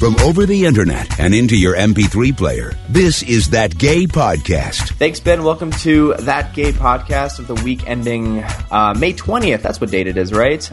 from over the internet and into your MP3 player. This is That Gay Podcast. Thanks, Ben. Welcome to That Gay Podcast of the week ending uh, May 20th. That's what date it is, right?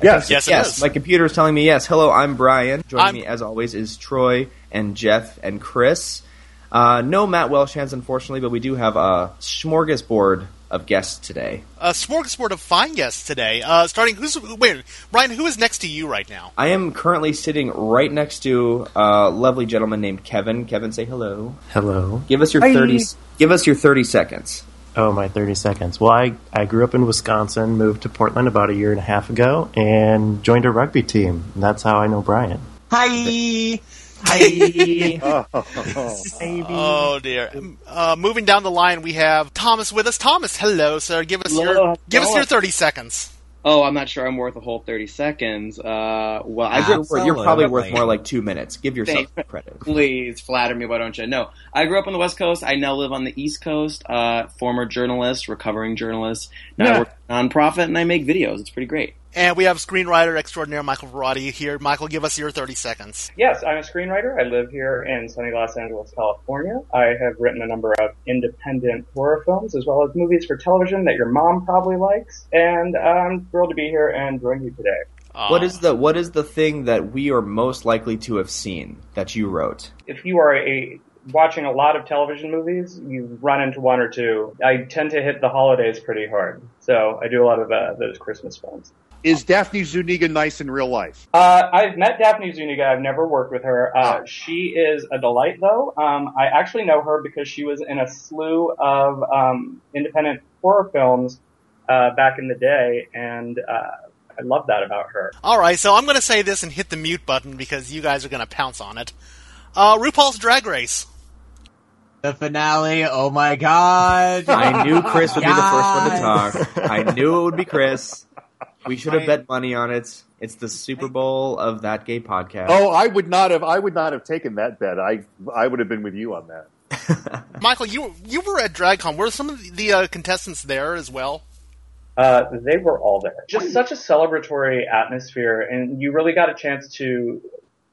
Yes. Yes, yes. is. My computer is telling me yes. Hello, I'm Brian. Joining I'm- me, as always, is Troy and Jeff and Chris. Uh, no Matt Welsh hands, unfortunately, but we do have a smorgasbord of guests today. A smorgasbord of fine guests today. Uh, starting, who's wait, Brian? Who is next to you right now? I am currently sitting right next to a lovely gentleman named Kevin. Kevin, say hello. Hello. Give us your Hi. thirty. Give us your thirty seconds. Oh, my 30 seconds. Well, I, I grew up in Wisconsin, moved to Portland about a year and a half ago, and joined a rugby team. And that's how I know Brian. Hi. Hi. Oh dear. Uh, moving down the line, we have Thomas with us. Thomas, hello, sir. Give us your Hello. give us your thirty seconds. Oh, I'm not sure I'm worth a whole 30 seconds. Uh, well, I You're, grew worth- you're probably worth more like two minutes. Give yourself Thank- credit. Please flatter me, why don't you? No, I grew up on the West Coast. I now live on the East Coast. Uh, former journalist, recovering journalist. Now I work nonprofit and I make videos. It's pretty great. And we have screenwriter extraordinaire Michael Varrati here. Michael, give us your thirty seconds. Yes, I'm a screenwriter. I live here in sunny Los Angeles, California. I have written a number of independent horror films as well as movies for television that your mom probably likes. And I'm thrilled to be here and join you today. Uh, What is the what is the thing that we are most likely to have seen that you wrote? If you are a watching a lot of television movies, you run into one or two. I tend to hit the holidays pretty hard, so I do a lot of uh, those Christmas films. Is Daphne Zuniga nice in real life? Uh, I've met Daphne Zuniga. I've never worked with her. Uh, she is a delight, though. Um, I actually know her because she was in a slew of um, independent horror films uh, back in the day, and uh, I love that about her. All right, so I'm going to say this and hit the mute button because you guys are going to pounce on it. Uh, RuPaul's Drag Race. The finale. Oh my god! I knew Chris would be the first one to talk. I knew it would be Chris. We should have bet money on it. It's the Super Bowl of that gay podcast. Oh, I would not have. I would not have taken that bet. I I would have been with you on that. Michael, you you were at DragCon. Were some of the uh, contestants there as well? Uh, they were all there. Just such a celebratory atmosphere, and you really got a chance to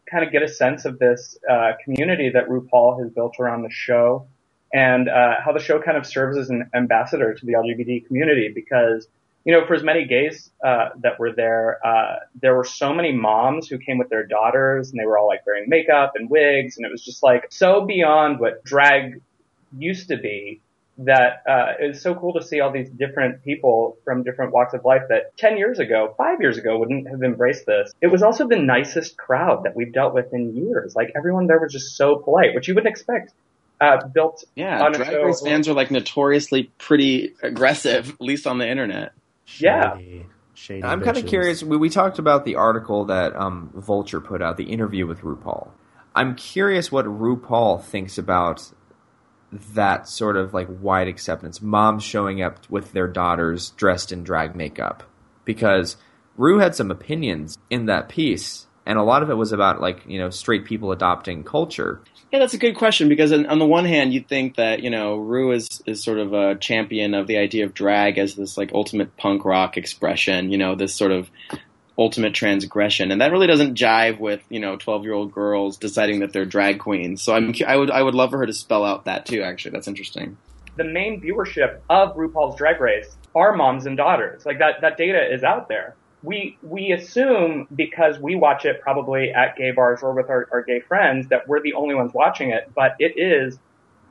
kind of get a sense of this uh, community that RuPaul has built around the show, and uh, how the show kind of serves as an ambassador to the LGBT community. Because you know, for as many gays uh, that were there, uh, there were so many moms who came with their daughters, and they were all like wearing makeup and wigs, and it was just like so beyond what drag used to be that uh, was so cool to see all these different people from different walks of life that 10 years ago, 5 years ago wouldn't have embraced this. It was also the nicest crowd that we've dealt with in years. Like everyone there was just so polite, which you wouldn't expect. Uh, built Yeah, Drag. Race fans are like notoriously pretty aggressive, at least on the internet. Yeah. Shady, shady I'm kind of curious. We, we talked about the article that um, Vulture put out, the interview with RuPaul. I'm curious what RuPaul thinks about that sort of like wide acceptance. Moms showing up with their daughters dressed in drag makeup. Because Ru had some opinions in that piece, and a lot of it was about like, you know, straight people adopting culture. Yeah, that's a good question because on, on the one hand, you'd think that you know Ru is is sort of a champion of the idea of drag as this like ultimate punk rock expression, you know, this sort of ultimate transgression, and that really doesn't jive with you know twelve year old girls deciding that they're drag queens. So I'm I would I would love for her to spell out that too. Actually, that's interesting. the main viewership of RuPaul's Drag Race are moms and daughters. Like that, that data is out there. We, we assume because we watch it probably at gay bars or with our, our gay friends that we're the only ones watching it, but it is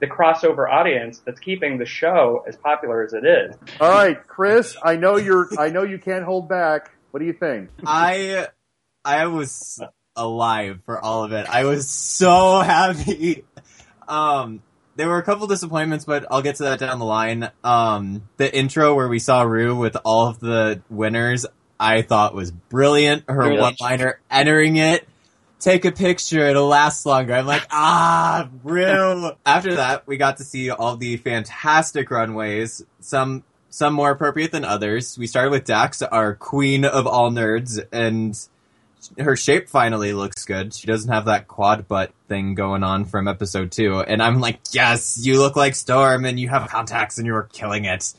the crossover audience that's keeping the show as popular as it is. All right, Chris. I know you're. I know you can't hold back. What do you think? I I was alive for all of it. I was so happy. Um, there were a couple disappointments, but I'll get to that down the line. Um, the intro where we saw Ru with all of the winners, I thought was brilliant. Her Really? one-liner entering it. Take a picture, it'll last longer. I'm like, ah, real. After that, we got to see all the fantastic runways. Some some more appropriate than others. We started with Dax, our queen of all nerds, and her shape finally looks good. She doesn't have that quad butt thing going on from episode two. And I'm like, yes, you look like Storm and you have contacts and you are killing it.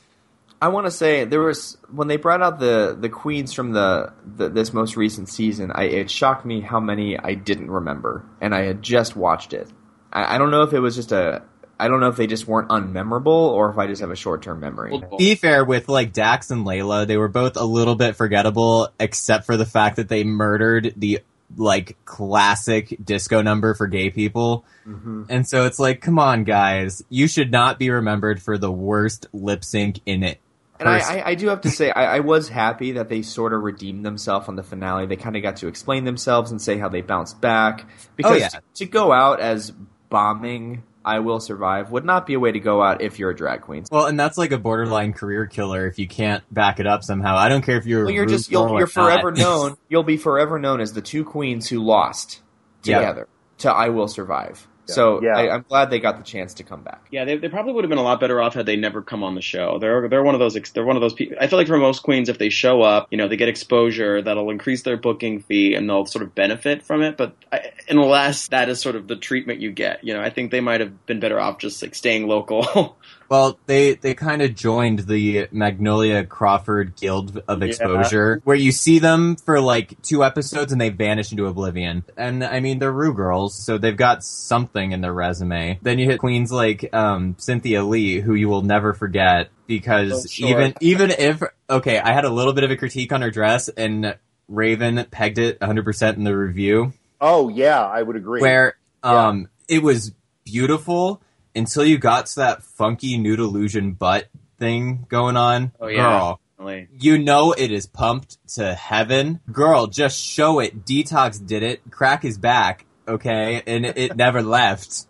I want to say there was when they brought out the the queens from the, the this most recent season. I, it shocked me how many I didn't remember, and I had just watched it. I, I don't know if it was just a. I don't know if they just weren't unmemorable or if I just have a short term memory. Well, be fair with like Dax and Laila, they were both a little bit forgettable, except for the fact that they murdered the like classic disco number for gay people. Mm-hmm. And so it's like, come on, guys, you should not be remembered for the worst lip sync in it. And I, I, I do have to say, I, I was happy that they sort of redeemed themselves on the finale. They kind of got to explain themselves and say how they bounced back. Because Oh, yeah. to go out as bombing I Will Survive would not be a way to go out if you're a drag queen. Well, and that's like a borderline career killer if you can't back it up somehow. I don't care if you're. Well, you're just you'll, you're forever not. known. You'll be forever known as the two queens who lost Yep. together to I Will Survive. So Yeah. I, I'm glad they got the chance to come back. Yeah, they, they probably would have been a lot better off had they never come on the show. They're they're one of those they're one of those people. I feel like for most queens, if they show up, you know, they get exposure that'll increase their booking fee and they'll sort of benefit from it. But I, unless that is sort of the treatment you get, you know, I think they might have been better off just like staying local. Well, they they kind of joined the Magnolia Crawford Guild of Exposure, where you see them for like two episodes and they vanish into oblivion. And I mean, they're Ru girls, so they've got something in their resume. Then you hit queens like um, Cynthia Lee, who you will never forget because Oh, sure. even even if okay, I had a little bit of a critique on her dress, and Raven pegged it 100 percent in the review Oh yeah, I would agree. where um it was beautiful until you got to that funky nude illusion butt thing going on. Oh, yeah. Girl, Like, you know it is pumped to heaven. Girl, just show it. Detox did it. Crack his back, okay? And it, it never left.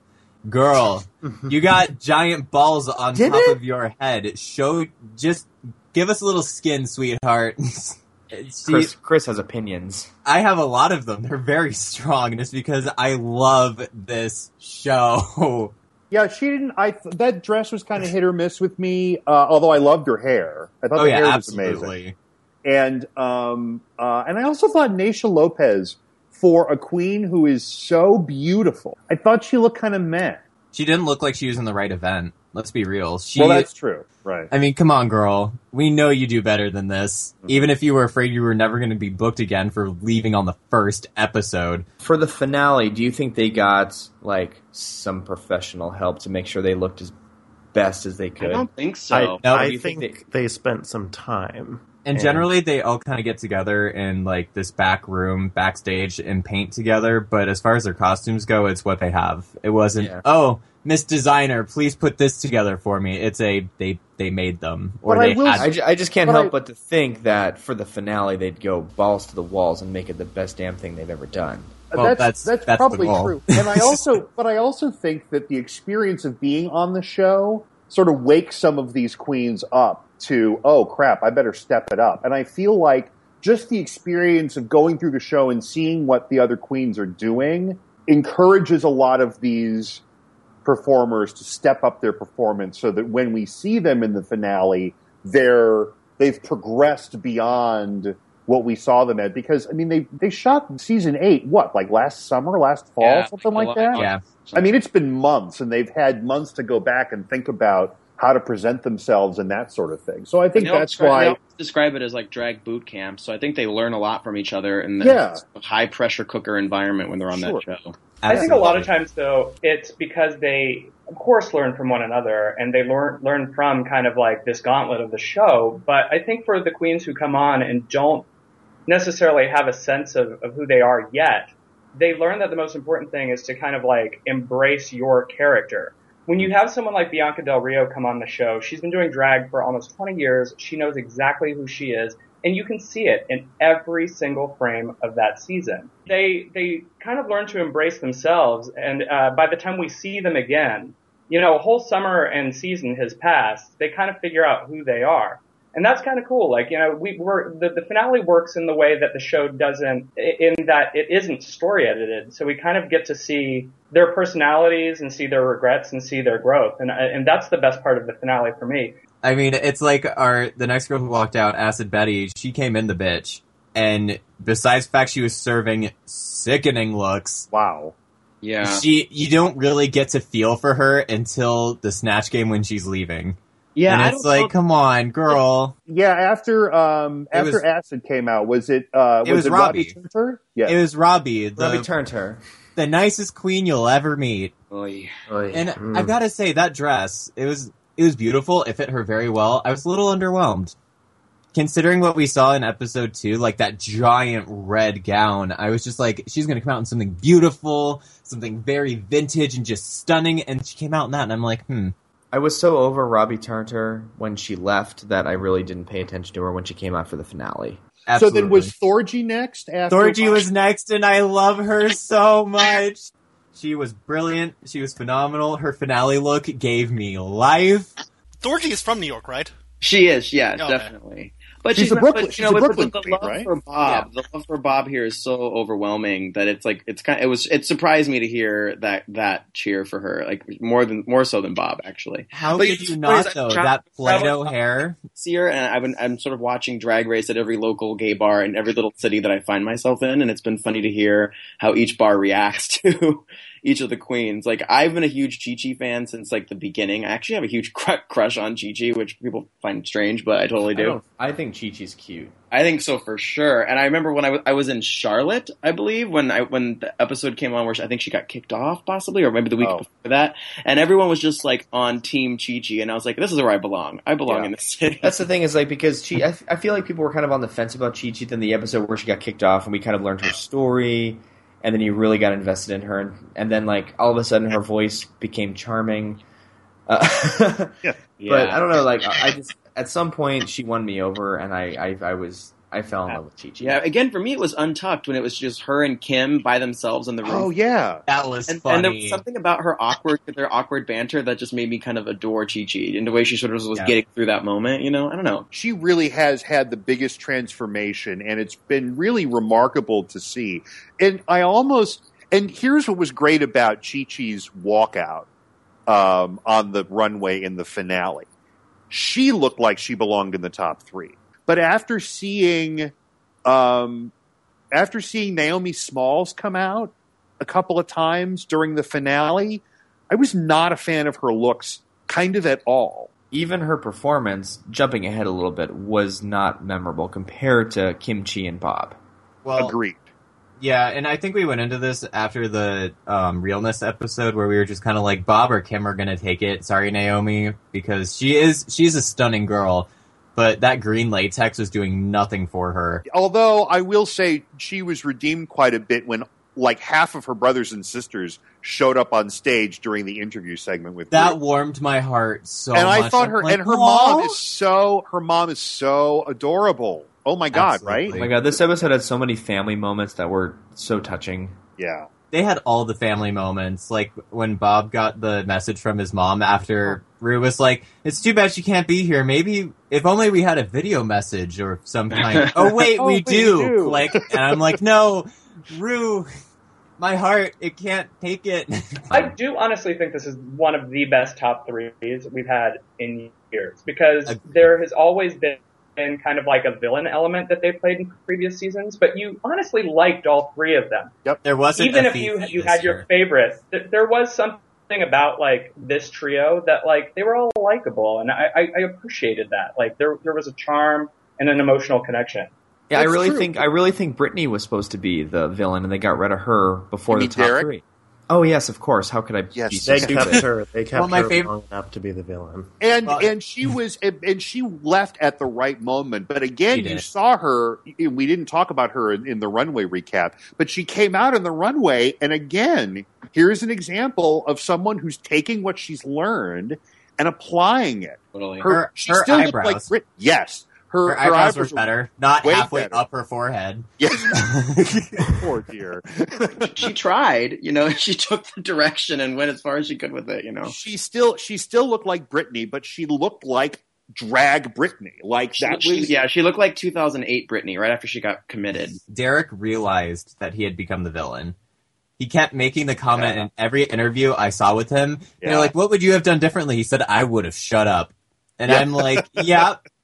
Girl, you got giant balls on Did top it? of your head. Show just give us a little skin, sweetheart. She- Chris, Chris has opinions. I have a lot of them. They're very strong, just because I love this show. yeah, she didn't. I that dress was kind of hit or miss with me. Uh, although I loved her hair. I thought oh the yeah, hair was amazing. And um, uh, and I also thought Naysha Lopez for a queen who is so beautiful. I thought she looked kind of meh. She didn't look like she was in the right event. Let's be real. She, well, that's true, right? I mean, come on, girl. We know you do better than this. Mm-hmm. Even if you were afraid you were never going to be booked again for leaving on the first episode. For the finale, do you think they got like some professional help to make sure they looked as best as they could? I don't think so. I, No, I do you think think they spent some time. And And- generally, they all kind of get together in like this back room, backstage, and paint together. But as far as their costumes go, it's what they have. It wasn't. Yeah. Oh, Miss Designer, please put this together for me. It's a they they made them or But I will had. I, ju- I just can't But help I- but to think that for the finale they'd go balls to the walls and make it the best damn thing they've ever done. Well, that's that's- that's, that's the probably goal. true. And I also, but I also think that the experience of being on the show sort of wakes some of these queens up to, oh crap, I better step it up. And I feel like just the experience of going through the show and seeing what the other queens are doing encourages a lot of these performers to step up their performance so that when we see them in the finale, they're they've progressed beyond what we saw them at because I mean they they shot season eight what like last summer last fall Yeah, something like July, that yeah. I mean it's been months and they've had months to go back and think about how to present themselves and that sort of thing so I think that's describe- why describe it as like drag boot camp. So I think they learn a lot from each other in the Yeah. high pressure cooker environment when they're on Sure. that show. I think a lot of times though, it's because they, of course, learn from one another and they learn, learn from kind of like this gauntlet of the show. But I think for the queens who come on and don't necessarily have a sense of, of who they are yet, they learn that the most important thing is to kind of like embrace your character. When you have someone like Bianca Del Rio come on the show, she's been doing drag for almost 20 years. She knows exactly who she is, and you can see it in every single frame of that season. They they kind of learn to embrace themselves, and uh, by the time we see them again, you know, a whole summer and season has passed. They kind of figure out who they are. And that's kind of cool. Like, you know, we were, the, the finale works in the way that the show doesn't, in that it isn't story edited. So we kind of get to see their personalities and see their regrets and see their growth. And, uh, and that's the best part of the finale for me. I mean, it's like our the next girl who walked out, Acid Betty. She came in the bitch, and besides the fact she was serving sickening looks, wow Yeah. she you don't really get to feel for her until the snatch game when she's leaving. Yeah, and it's like, know- come on, girl. Yeah, after um It after was- Acid came out, was it uh It was, was it Robbie. Turner? Yeah. It was Robbie, the, Robbie Turner. the nicest queen you'll ever meet. Oy. And Mm. I've got to say that dress, it was it was beautiful. It fit her very well. I was a little underwhelmed. Considering what we saw in episode 2, like that giant red gown, I was just like she's going to come out in something beautiful, something very vintage and just stunning and she came out in that and I'm like, "Hmm. I was so over Robbie Turner when she left that I really didn't pay attention to her when she came out for the finale. so then was Thorgy next after Thorgy was next, and I love her so much. She was brilliant. She was phenomenal. Her finale look gave me life. Thorgy is from New York, right? She is, yeah, Okay. definitely. But She's she's, a Brooklyn- but, she's know, a but- Brooklyn but the queen, love right? for Bob, the love for Bob here is so overwhelming that it's like it's kind. It was it surprised me to hear that that cheer for her, like more than more so than Bob actually. How But could you not is though? I That Play-Doh hair. See her, and I've been I'm sort of watching Drag Race at every local gay bar in every little city that I find myself in, and it's been funny to hear how each bar reacts to each of the queens. Like I've been a huge Chi Chi fan since like the beginning. I actually have a huge cr- crush on Chi Chi, which people find strange, but I totally do. don't, I think Chi Chi's cute. I think so for sure. And I remember when I was was in Charlotte, I believe, when I when the episode came on where she, I think she got kicked off, possibly, or maybe the week Oh. before that. And everyone was just like on Team Chi Chi, and I was like, this is where I belong. I belong Yeah. in this city. That's the thing is like because Chi, I, I feel like people were kind of on the fence about Chi Chi. Then the episode where she got kicked off, and we kind of learned her story, and then you really got invested in her, and, and then like all of a sudden her voice became charming. Uh, Yeah. But I don't know, like I I just at some point she won me over, and I I, I was I fell in love with Chi Chi. yeah, again for me it was untucked when it was just her and Kim by themselves in the room. Oh yeah. That was And, funny. and there was something about her awkward, their awkward banter that just made me kind of adore Chi Chi in the way she sort of was Yeah. getting through that moment. You know, I don't know. she really has had the biggest transformation and it's been really remarkable to see and i almost and here's what was great about chi chi's walkout um, on the runway in the finale she looked like she belonged in the top three but after seeing um, after seeing naomi smalls come out a couple of times during the finale i was not a fan of her looks kind of at all even her performance, jumping ahead a little bit, was not memorable compared to Kim Chi and Bob. well, agreed yeah, and I think we went into this after the um, realness episode where we were just kind of like Bob or Kim are gonna take it. Sorry, Naomi, because she is she's a stunning girl, but that green latex was doing nothing for her. although I will say she was redeemed quite a bit when like half of her brothers and sisters showed up on stage during the interview segment with That Ru. warmed my heart so and much. I thought her like, and her "Aw." mom is so her mom is so adorable. Oh my god, Absolutely. Oh my god, this episode had so many family moments that were so touching. Yeah. They had all the family moments, like when Bob got the message from his mom after Ru was like, "It's too bad she can't be here. Maybe if only we had a video message or some kind." oh wait, Oh, we we do. do. Click, and I'm like, "No, Ru, my heart, it can't take it." I do honestly think this is one of the best top threes we've had in years because Agreed. there has always been kind of like a villain element that they played in previous seasons, but you honestly liked all three of them. Yep, there wasn't Even a if you you this had your year. favorite, th- there was something about like this trio that like they were all likable, and I, I, I appreciated that. Like there there was a charm and an emotional connection. Yeah, That's I really true. think I really think Britney was supposed to be the villain, and they got rid of her before You the mean top Derek? three. Oh yes, of course. How could I Yes, be so They stupid? kept her. They kept Well, my her fav- long enough to be the villain. And Well- and she was and and she left at the right moment. But again, you saw her. We didn't talk about her in, in the runway recap, but she came out in the runway, and again, here's an example of someone who's taking what she's learned and applying it. Totally. Her, Her- she her still looked like. Brit. Yes, her, Her eyebrows were better, not halfway better. up her forehead. Yes, poor dear. she tried, you know, she took the direction and went as far as she could with it, you know. she still she still looked like Britney, but she looked like drag Britney. Like She, that she- was yeah, she looked like 2008 Britney right after she got committed. Derrick realized that he had become the villain. He kept making the comment Yeah. in every interview I saw with him. Yeah. They're like, "What would you have done differently?" He said, "I would have shut up." And Yeah. I'm like, "Yeah,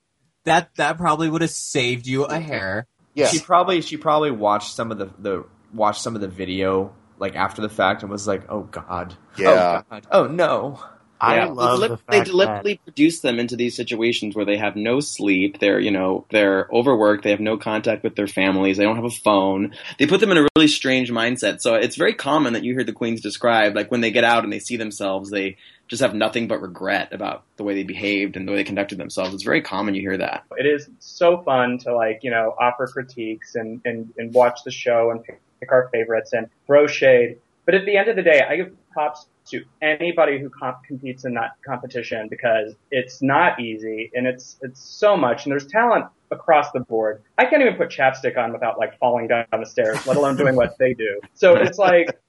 that that probably would have saved you a hair." yeah. She probably she probably watched some of the, the watched some of the video like after the fact and was like, oh god, Yeah. oh god, oh no. I Yeah, love they, the they fact deliberately produce them into these situations where they have no sleep. They're you know they're overworked. They have no contact with their families. They don't have a phone. They put them in a really strange mindset. So it's very common that you hear the queens describe like when they get out and they see themselves, they just have nothing but regret about the way they behaved and the way they conducted themselves. It's very common you hear that. It is so fun to like, you know, offer critiques and, and, and watch the show and pick, our favorites and throw shade. But at the end of the day, I give props to anybody who comp- competes in that competition because it's not easy and it's, it's so much and there's talent across the board. I can't even put chapstick on without like falling down the stairs, let alone doing what they do. So it's like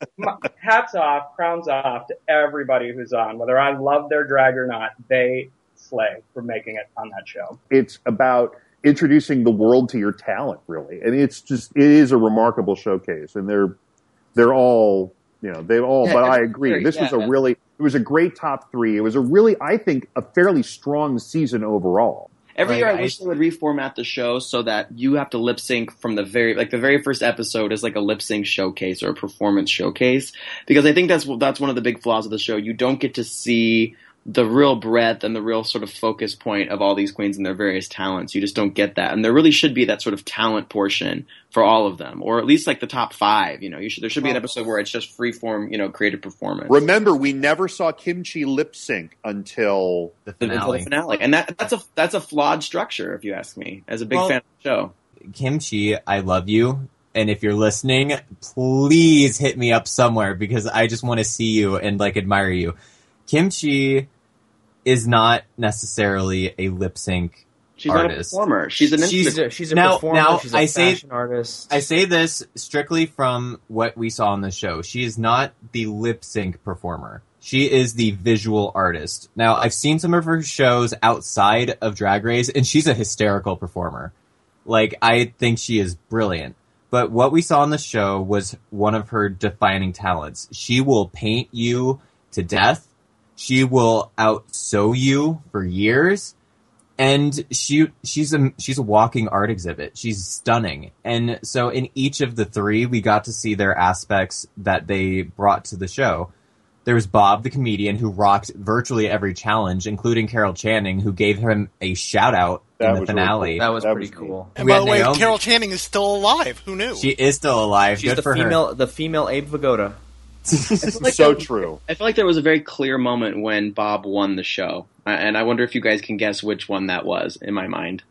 hats off, crowns off to everybody who's on, whether I love their drag or not, they slay for making it on that show. It's about introducing the world to your talent, really, and it's just it is a remarkable showcase, and they're they're all you know they've all. Yeah, but I agree, very- this was a yeah. really it was a great top three. It was a really I think a fairly strong season overall. Every Like, year, I, I- wish they would reformat the show so that you have to lip sync from the very like the very first episode is like a lip sync showcase or a performance showcase because I think that's that's one of the big flaws of the show. You don't get to see the real breadth and the real sort of focus point of all these queens and their various talents. You just don't get that, and there really should be that sort of talent portion for all of them, or at least like the top five. You know, you should there should be an episode where it's just free form, you know, creative performance. Remember, we never saw Kim Chi lip sync until The until the finale. finale, and that that's a that's a flawed structure, if you ask me. As a big Well- fan of the show. Kim Chi, I love you. And if you're listening, please hit me up somewhere because I just want to see you and like admire you. Kim Chi is not necessarily a lip sync. She's not a Artist. performer. She's an She's- instrument. She's a, she's a Now- performer. now, she's a I say- fashion artist. I say this strictly from what we saw on the show. She is not the lip sync performer. She is the visual artist. Now, I've seen some of her shows outside of Drag Race, and she's a hysterical performer. Like, I think she is brilliant. But what we saw on the show was one of her defining talents. She will paint you to death. She will out sew you for years and she she's a she's a walking art exhibit. She's stunning. And so in each of the three, we got to see their aspects that they brought to the show. There was Bob the comedian who rocked virtually every challenge, including Carol Channing, who gave him a shout out That in the was really finale. that was That pretty was cool. And We by the way, Naomi. Carol Channing is still alive. Who knew? She is still alive. She's Good the for female, the female Abe Vigoda. Like so that- true. I feel like there was a very clear moment when Bob won the show, and I wonder if you guys can guess which one that was. In my mind.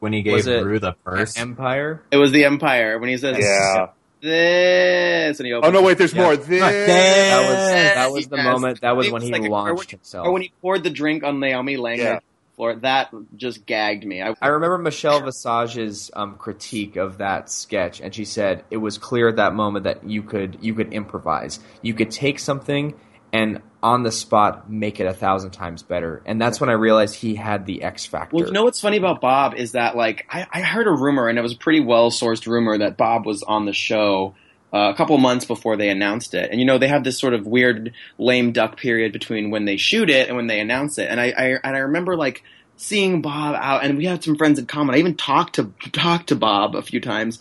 When he gave Was it Ru the first. Empire. it was the Empire when he says Yeah. this, and he Oh no, wait. There's Yeah. more. This. That was that was the Yes. moment. That was when he like a- or launched when- himself. Or when he poured the drink on Naomi laying Yeah. The that just gagged me. I, I remember Michelle Visage's um, critique of that sketch, and she said it was clear at that moment that you could you could improvise. You could take something and on the spot make it a thousand times better. And that's when I realized he had the X factor. Well, you know what's funny about Bob is that like I, I heard a rumor, and it was a pretty well sourced rumor that Bob was on the show uh, a couple months before they announced it. And you know they have this sort of weird lame duck period between when they shoot it and when they announce it. And I, I and I remember like seeing Bob out, and we had some friends in common. I even talked to talked to Bob a few times.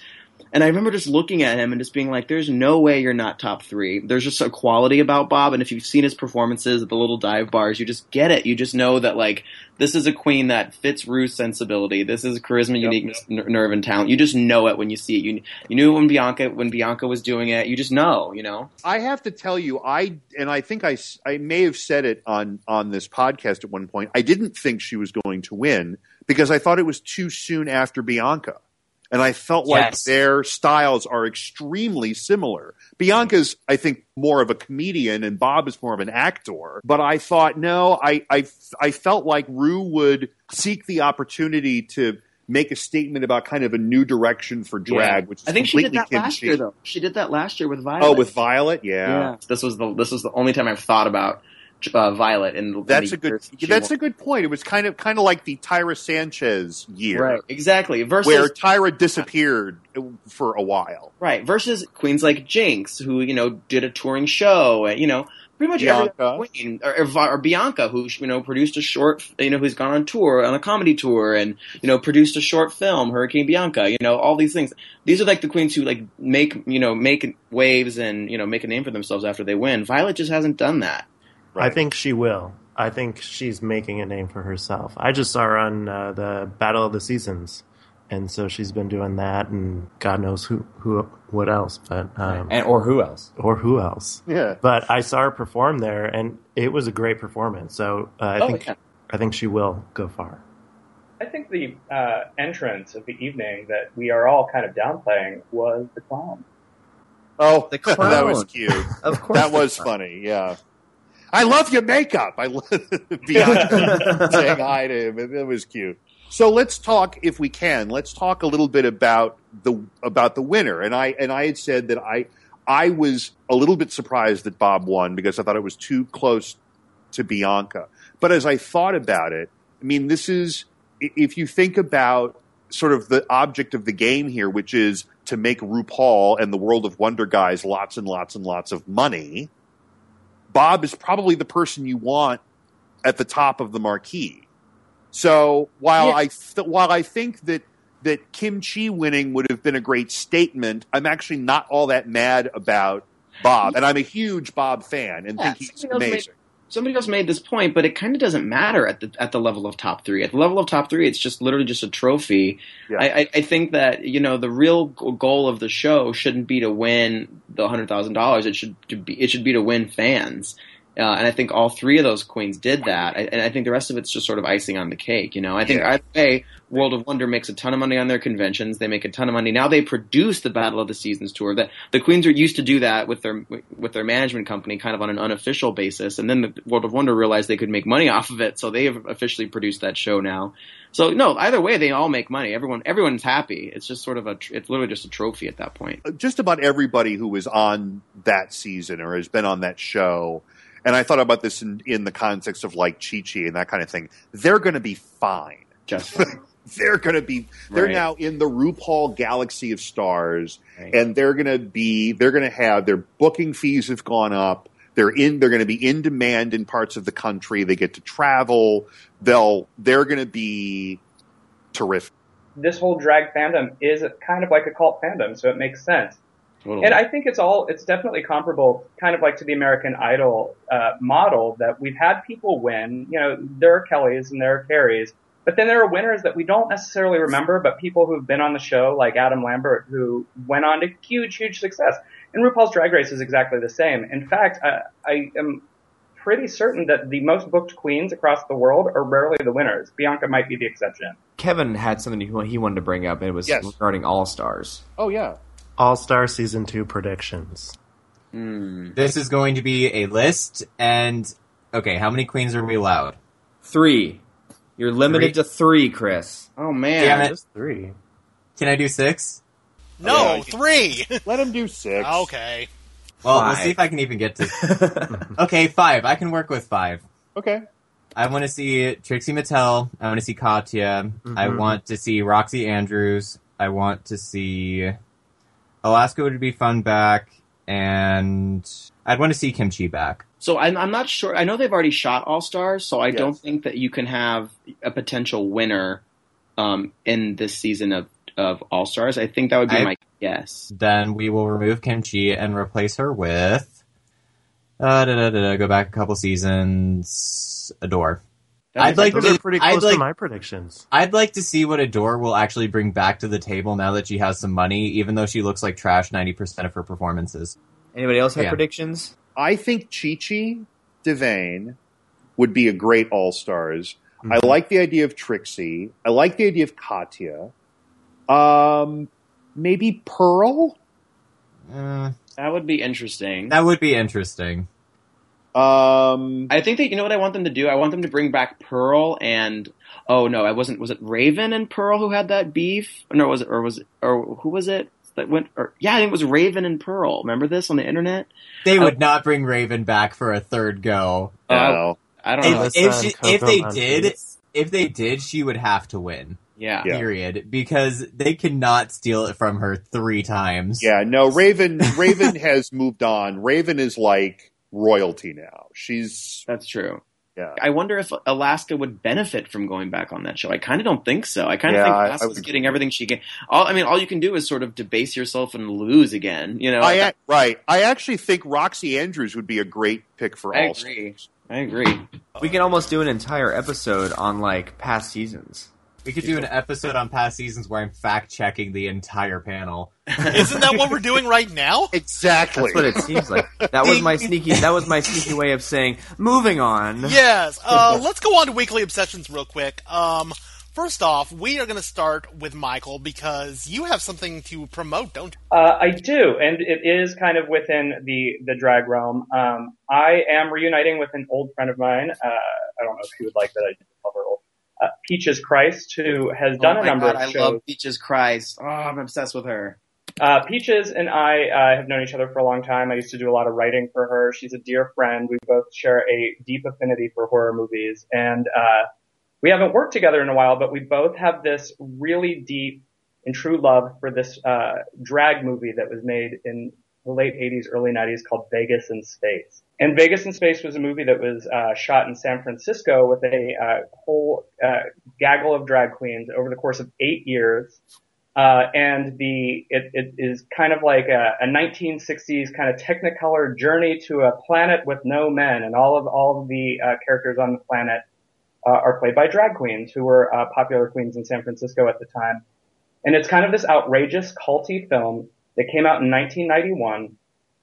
And I remember just looking at him and just being like, "There's no way you're not top three. There's just a quality about Bob, and if you've seen his performances at the little dive bars, you just get it. You just know that like this is a queen that fits Ru's sensibility. This is charisma, uniqueness, ner- nerve, and talent. You just know it when you see it. You you knew when Bianca when Bianca was doing it. You just know, you know. I have to tell you, I and I think I, I may have said it on on this podcast at one point. I didn't think she was going to win because I thought it was too soon after Bianca, and I felt like their styles are extremely similar. Bianca's, I think, more of a comedian, and Bob is more of an actor. But I thought, no, I I, I felt like Ru would seek the opportunity to. Make a statement about kind of a new direction for drag, which is I think she did completely that last kimchi. year though. She did that last year with Violet. Oh, with Violet, yeah. This was the this was the only time I've thought about uh, Violet. In the, That's a good. That's won. a good point. It was kind of kind of like the Tyra Sanchez year, right. Exactly. Versus where Tyra disappeared for a while. Right, versus queens like Jinkx, who you know did a touring show, and you know pretty much every Bianca. queen, or, or, or Bianca, who you know produced a short, you know, who's gone on tour on a comedy tour, and you know produced a short film, Hurricane Bianca. You know all these things. These are like the queens who like make you know make waves and you know make a name for themselves after they win. Violet just hasn't done that. I think she will. I think she's making a name for herself. I just saw her on uh, the Battle of the Seasons, and so she's been doing that, and God knows who, who, what else, but um, and or who else? or who else. Yeah. But I saw her perform there, and it was a great performance. So uh, I Oh, think yeah. I think she will go far. I think the uh, entrance of the evening that we are all kind of downplaying was the clown. Oh, The clown. that was cute. Of course, That was funny. Yeah. I love your makeup. I love Bianca saying hi to him. It, it was cute. So let's talk, if we can, let's talk a little bit about the about the winner. And I and I had said that I I was a little bit surprised that Bob won because I thought it was too close to Bianca. But as I thought about it, I mean, this is if you think about sort of the object of the game here, which is to make RuPaul and the World of Wonder guys lots and lots and lots of money. Bob is probably the person you want at the top of the marquee. So while Yeah. I th- while I think that that Kim Chi winning would have been a great statement, I'm actually not all that mad about Bob, and I'm a huge Bob fan and Yeah, think he's amazing. Somebody else made this point, but it kind of doesn't matter at the at the level of top three. At the level of top three, it's just literally just a trophy. Yeah. I, I, I think that you know the real goal of the show shouldn't be to win the hundred thousand dollars. It should to be it should be to win fans. Uh, and I think all three of those queens did that. I, and I think the rest of it's just sort of icing on the cake. You know, I think Yeah. either way, World of Wonder makes a ton of money on their conventions. They make a ton of money now. They produce the Battle of the Seasons tour. That the queens are used to do that with their with their management company, kind of on an unofficial basis. And then the World of Wonder realized they could make money off of it, so they have officially produced that show now. So no, either way, they all make money. Everyone everyone's happy. It's just sort of a it's literally just a trophy at that point. just about everybody who was on that season or has been on that show, and I thought about this in, in the context of like Chi Chi and that kind of thing, they're going to be fine. Just They're going to be, they're Right. now in the RuPaul galaxy of stars, Right. and they're going to be, they're going to have, their booking fees have gone up. They're in, they're going to be in demand in parts of the country. They get to travel. They'll, they're going to be terrific. This whole drag fandom is kind of like a cult fandom, so it makes sense. Totally. And I think it's all, it's definitely comparable, kind of like to the American Idol uh, model that we've had people win. You know, there are Kellys and there are Carries, but then there are winners that we don't necessarily remember, but people who've been on the show, like Adam Lambert, who went on to huge, huge success. And RuPaul's Drag Race is exactly the same. In fact, I, I am pretty certain that the most booked queens across the world are rarely the winners. Bianca might be the exception. Kevin had something he he wanted to bring up, and it was Yes. regarding All Stars. Oh yeah. All Star Season 2 predictions. Hmm. This is going to be a list, and okay, how many queens are we allowed? Three. You're limited Three. to three, Chris. Oh man, Damn it. Just three. Can I do six? No, Yeah, three. Let him do six. okay. Well, Five. we'll see if I can even get to. okay, five. I can work with five. Okay. I want to see Trixie Mattel. I want to see Katya. I Mhm. want to see Roxxxy Andrews. I want to see Alaska would be fun back, and I'd want to see Kim Chi back. So I'm, I'm not sure. I know they've already shot All Stars, so I Yes. don't think that you can have a potential winner um, in this season of, of All Stars. I think that would be I- my guess. Then we will remove Kim Chi and replace her with. Uh, da, da, da, da, go back a couple seasons. Adore. I'd like Those to- are pretty I'd close like- to my predictions. I'd like to see what Adore will actually bring back to the table now that she has some money, even though she looks like trash ninety percent of her performances. Anybody else have Yeah. predictions? I think Chi Chi DeVayne would be a great All Stars. I like the idea of Trixie. I like the idea of Katya. Um, maybe Pearl. Uh, That would be interesting. that would be interesting. Um, I think that you know what I want them to do. I want them to bring back Pearl and oh no, I wasn't. Was it Raven and Pearl who had that beef? No, was it or was it or who was it that went? Or yeah, I think it was Raven and Pearl. Remember this on the internet? They Oh. would not bring Raven back for a third go. Uh, no. I don't know. If, Alyssa if, she, if they Monteith. did, if they did, she would have to win. Yeah. Yeah. Period. Because they cannot steal it from her three times. Yeah, no. Raven. Raven has moved on. Raven is like royalty now. She's That's true. yeah. I wonder if Alaska would benefit from going back on that show. I kind of don't think so. I kind of Yeah, think I- I Alaska's getting everything she can. All I mean, all you can do is sort of debase yourself and lose again. You know, I right. I actually think Roxxxy Andrews would be a great pick for I All agree. Stars. I agree. We can almost do an entire episode on like past seasons. We could do an episode on past seasons where I'm fact checking the entire panel. Isn't that what we're doing right now? Exactly. That's what it seems like. That was my sneaky. That was my sneaky way of saying moving on. Yes. Uh, let's go on to weekly obsessions real quick. Um, first off, we are going to start with Michael because you have something to promote, don't you? Uh, I do, and it is kind of within the the drag realm. Um, I am reuniting with an old friend of mine. Uh, I don't know if you would like that I call her old. Uh, Peaches Christ, who has done oh a number God, of I shows. love Peaches Christ. Oh, I'm obsessed with her. Uh, Peaches and I uh, have known each other for a long time. I used to do a lot of writing for her. She's a dear friend. We both share a deep affinity for horror movies, and uh, we haven't worked together in a while, but we both have this really deep and true love for this uh, drag movie that was made in the late 80s, early 90s called Vegas in Space. And Vegas in Space was a movie that was uh, shot in San Francisco with a uh, whole uh, gaggle of drag queens over the course of eight years. Uh, and the it, it is kind of like a, a 1960s kind of Technicolor journey to a planet with no men, and all of all of the uh, characters on the planet uh, are played by drag queens who were uh, popular queens in San Francisco at the time. And it's kind of this outrageous culty film that came out in 1991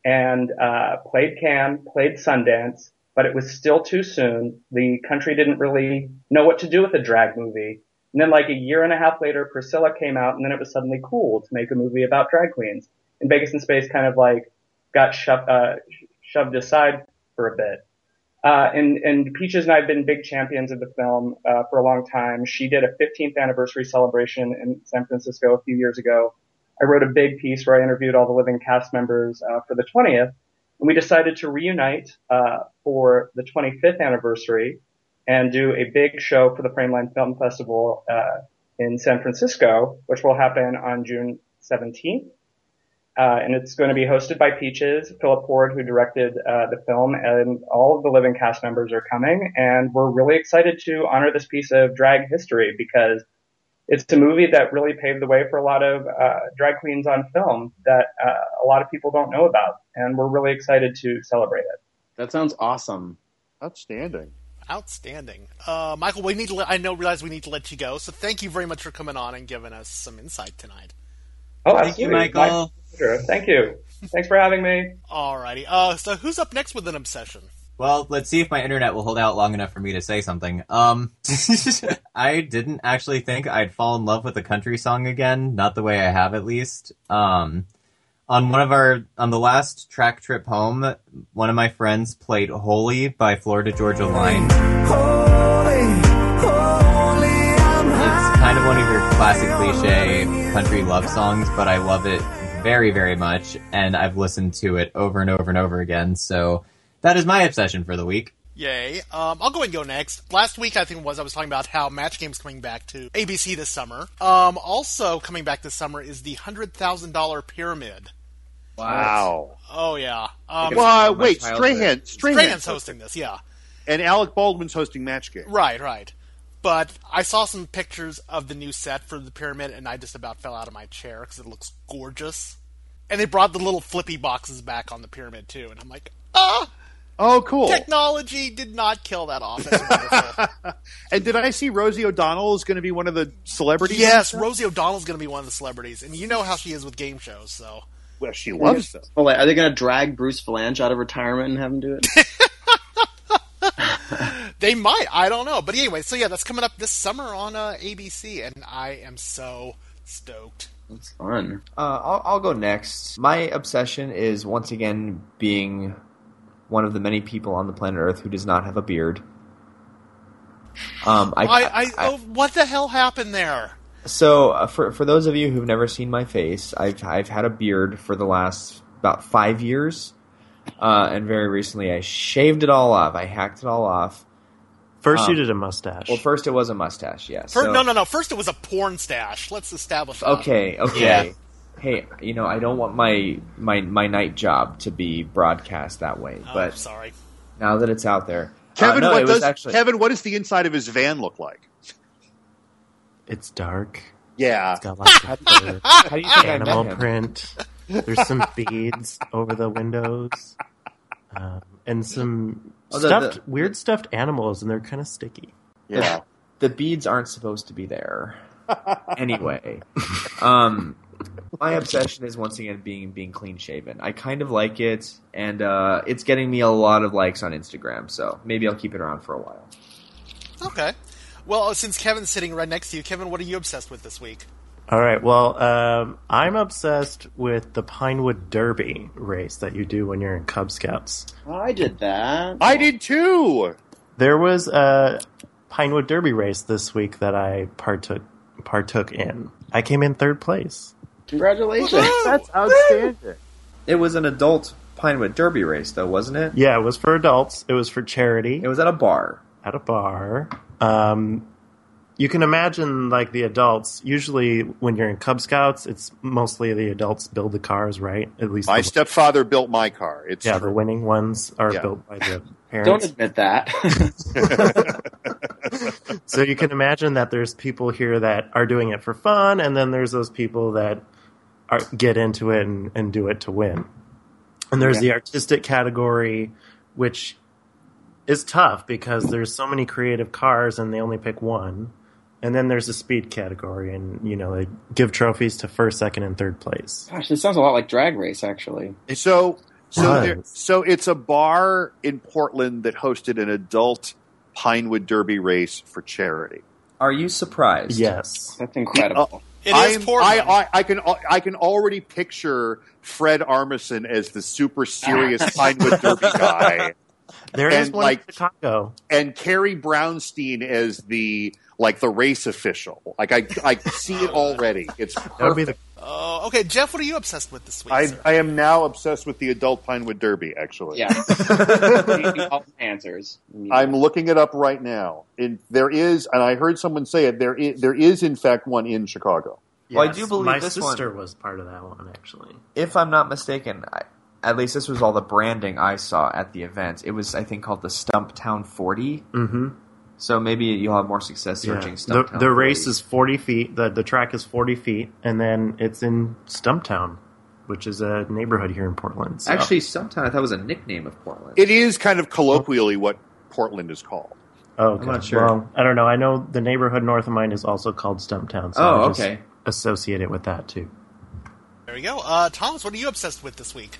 and uh, played Cannes, played Sundance, but it was still too soon. The country didn't really know what to do with a drag movie. And then like a year and a half later, Priscilla came out and then it was suddenly cool to make a movie about drag queens. And Vegas in Space kind of like got shoved, uh, shoved aside for a bit. Uh, and, and Peaches and I have been big champions of the film, uh, for a long time. She did a 15th anniversary celebration in San Francisco a few years ago. I wrote a big piece where I interviewed all the living cast members, uh, for the 20th. And we decided to reunite, uh, for the 25th anniversary and do a big show for the Frameline Film Festival, uh, in San Francisco, which will happen on June 17th. Uh, and it's going to be hosted by Peaches, Philip Ford, who directed uh, the film, and all of the living cast members are coming. And we're really excited to honor this piece of drag history because it's a movie that really paved the way for a lot of uh, drag queens on film that uh, a lot of people don't know about. And we're really excited to celebrate it. That sounds awesome. Outstanding. Outstanding. Uh, Michael, we need to let, I know realize we need to let you go, so thank you very much for coming on and giving us some insight tonight. Oh, Thank you. Michael. My. Thank you. Thanks for having me. Alrighty. Uh, so who's up next with an obsession? Well, let's see if my internet will hold out long enough for me to say something. Um, I didn't actually think I'd fall in love with a country song again, not the way I have at least. Um, on one of our, on the last track trip home, one of my friends played Holy by Florida Georgia Line. Holy, holy, It's kind of one of your classic cliche country love songs, but I love it very, very much, and I've listened to it over and over and over again, so that is my obsession for the week. Yay. Um, I'll go and go next. Last week, I think it was, I was talking about how Match Game's coming back to ABC this summer. Um, also coming back this summer is the $100,000 Pyramid. Wow. Oh, yeah. Um, Well, my wait, childhood. Strahan, Strahan's Strahan's hosting this, yeah. and Alec Baldwin's hosting Match Game. Right, right. But I saw some pictures of the new set for the pyramid, and I just about fell out of my chair because it looks gorgeous. And they brought the little flippy boxes back on the pyramid too, and I'm like, ah, Oh, cool. technology did not kill that office. And did I see Rosie O'Donnell is going to be one of the celebrities? yes, Rosie O'Donnell is going to be one of the celebrities, and you know how she is with game shows, so Well, she loves them. Oh, wait, are they going to drag Bruce Vilanch out of retirement and have him do it? they might. I don't know, but anyway, so yeah, that's coming up this summer on uh, ABC, and I am so stoked. It's fun. Uh, I'll, I'll go next. My obsession is once again being one of the many people on the planet Earth who does not have a beard. Um, I, I, I, oh, what the hell happened there? So uh, for for those of you who've never seen my face, I've I've had a beard for the last about five years, uh, and very recently I shaved it all off. I hacked it all off. First, Um, you did a mustache. Well, first it was a mustache, yes. Fir- So- no, no, no. First, it was a porn stash. Let's establish. That. Okay, okay. Yeah. Hey, you know I don't want my my my night job to be broadcast that way, Oh, but sorry. now that it's out there, Kevin, uh, no, what does actually Kevin? What does the inside of his van look like? it's dark. Yeah, It's got lots of fur, How do you think animal met print. There's some beads over the windows. Um, and some Oh, the- stuffed the- weird stuffed animals, and they're kind of sticky. Yeah. the beads aren't supposed to be there. anyway, um, my obsession is once again being being clean shaven. I kind of like it, and uh, it's getting me a lot of likes on Instagram. So maybe I'll keep it around for a while. Okay. Well, since Kevin's sitting right next to you, Kevin, what are you obsessed with this week? All right. Well, um, I'm obsessed with the Pinewood Derby race that you do when you're in Cub Scouts. I did that. I did too. There was a Pinewood Derby race this week that I partook partook in. I came in third place. Congratulations. That's outstanding. It was an adult Pinewood Derby race, though, wasn't it? Yeah, it was for adults. It was for charity It was at a bar. at a bar. Um, you can imagine like the adults. Usually, when you're in Cub Scouts, it's mostly the adults build the cars, right? At least My the, stepfather built my car. It's yeah, true. the winning ones are Yeah. built by the parents. Don't admit that. so you can imagine that there's people here that are doing it for fun, and then there's those people that are, get into it and, and do it to win. And there's Yeah. the artistic category, which is tough because there's so many creative cars and they only pick one. And then there's the speed category, and you know they give trophies to first, second, and third place. Gosh, this sounds a lot like Drag Race, actually. So, so, there, so it's a bar in Portland that hosted an adult Pinewood Derby race for charity. Are you surprised? Yes, That's incredible. It is I'm- Portland. I, I, I can I can already picture Fred Armisen as the super serious Pinewood Derby guy, there is And, one like- in Chicago. and Carrie Brownstein as the like the race official. Like I I see it already. It's That would be the perfect. Oh, okay, Jeff, what are you obsessed with this week? I, sir? I am now obsessed with the adult Pinewood Derby. Actually, Yeah. Answers. I'm looking it up right now. And there is, and I heard someone say it. There is, there is in fact one in Chicago. Well, I do believe my this one- sister was part of that one actually. If I'm not mistaken, I, at least this was all the branding I saw at the event. It was, I think, called the Stumptown 40. Mm-hmm. So maybe you'll have more success searching the, Stumptown. the race is 40 feet the, the track is 40 feet and then it's in stumptown which is a neighborhood here in portland so. Actually, Stumptown I thought was a nickname of Portland. It is kind of colloquially what Portland is called. oh, okay. I'm not sure. well i don't know i know the neighborhood north of mine is also called stumptown so Oh, I just okay. associate it with that too there we go. Uh, Thomas, what are you obsessed with this week?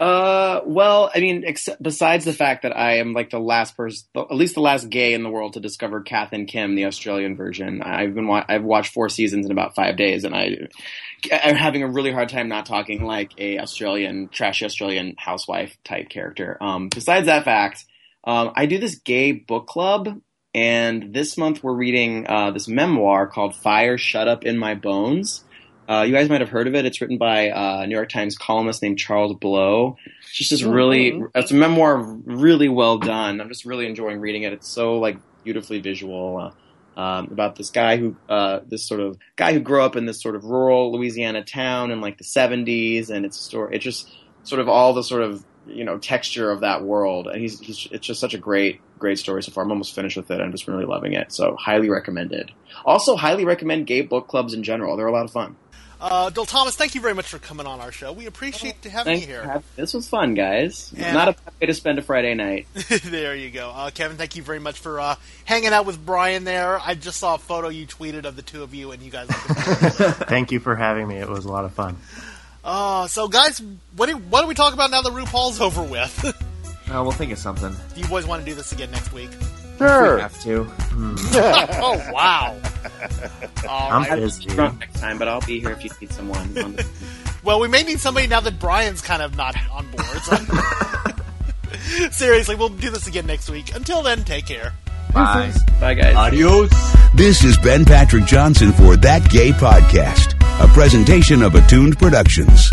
Uh, well, I mean, ex- besides the fact that I am like the last person, at least the last gay in the world to discover Kath and Kim, the Australian version. I've been wa- I've watched four seasons in about five days, and I I'm having a really hard time not talking like a Australian trashy Australian housewife type character. Um, besides that fact, um, I do this gay book club, and this month we're reading uh, this memoir called "Fire Shut Up in My Bones." Uh, you guys might have heard of it. It's written by uh, a New York Times columnist named Charles Blow. It's just this really, it's a memoir really well done. I'm just really enjoying reading it. It's so like beautifully visual uh, um, about this guy who, uh, this sort of guy who grew up in this sort of rural Louisiana town in like the 70s, and it's a story. It's just sort of all the sort of you know texture of that world, and he's, he's it's just such a great, great story so far. I'm almost finished with it. I'm just really loving it. So highly recommended. Also, highly recommend gay book clubs in general. They're a lot of fun. Uh, Dil Thomas, thank you very much for coming on our show. We appreciate having Thank you here. for having- This was fun, guys. Yeah. Not a bad way to spend a Friday night. there you go. Uh, Kevin, thank you very much for uh, hanging out with Brian there. I just saw a photo you tweeted of the two of you, and you guys thank you for having me it was a lot of fun Uh, so, guys, what do, what do we talk about now that RuPaul's over with? Oh, we'll think of something. do you boys want to do this again next week? Sure. We have to. oh, wow. All i'm right. busy Drunk next time, but I'll be here if you need someone. on the- Well, we may need somebody now that Brian's kind of not on board. So. Seriously, we'll do this again next week. Until then, take care. Bye. Bye, guys. Adios. This is Ben Patrick Johnson for That Gay Podcast, a presentation of Attuned Productions.